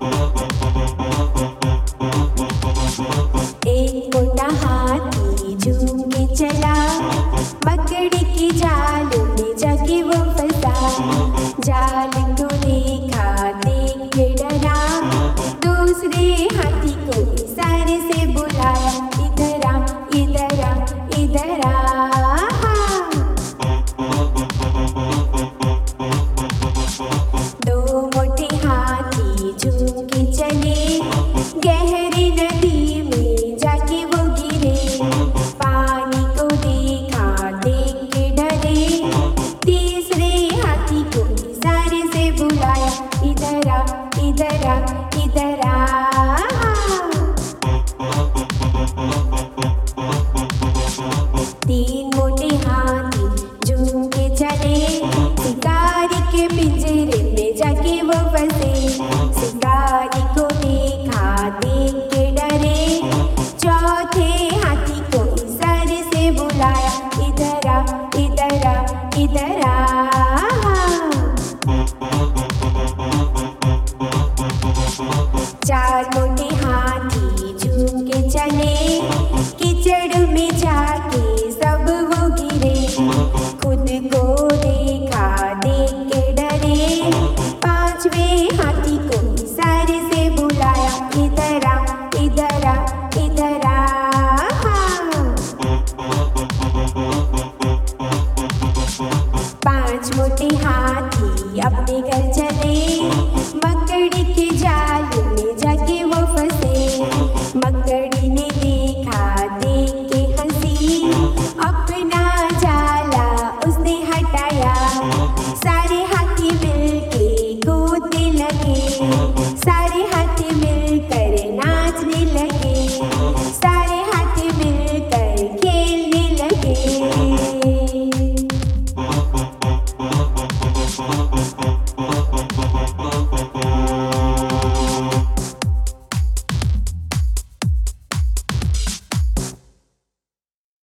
whoa. idera, idera, तीन मोटी हाथी झूम चले शिकारी के पिंजरे जाके वो बस। अपने घर चले। मकड़ी के जाल में जाके वो फंसे। मकड़ी ने देखा, देख के हँसी। अपना जाला उसने हटाया। सारे हाथी मिलके गोते लगे। सारे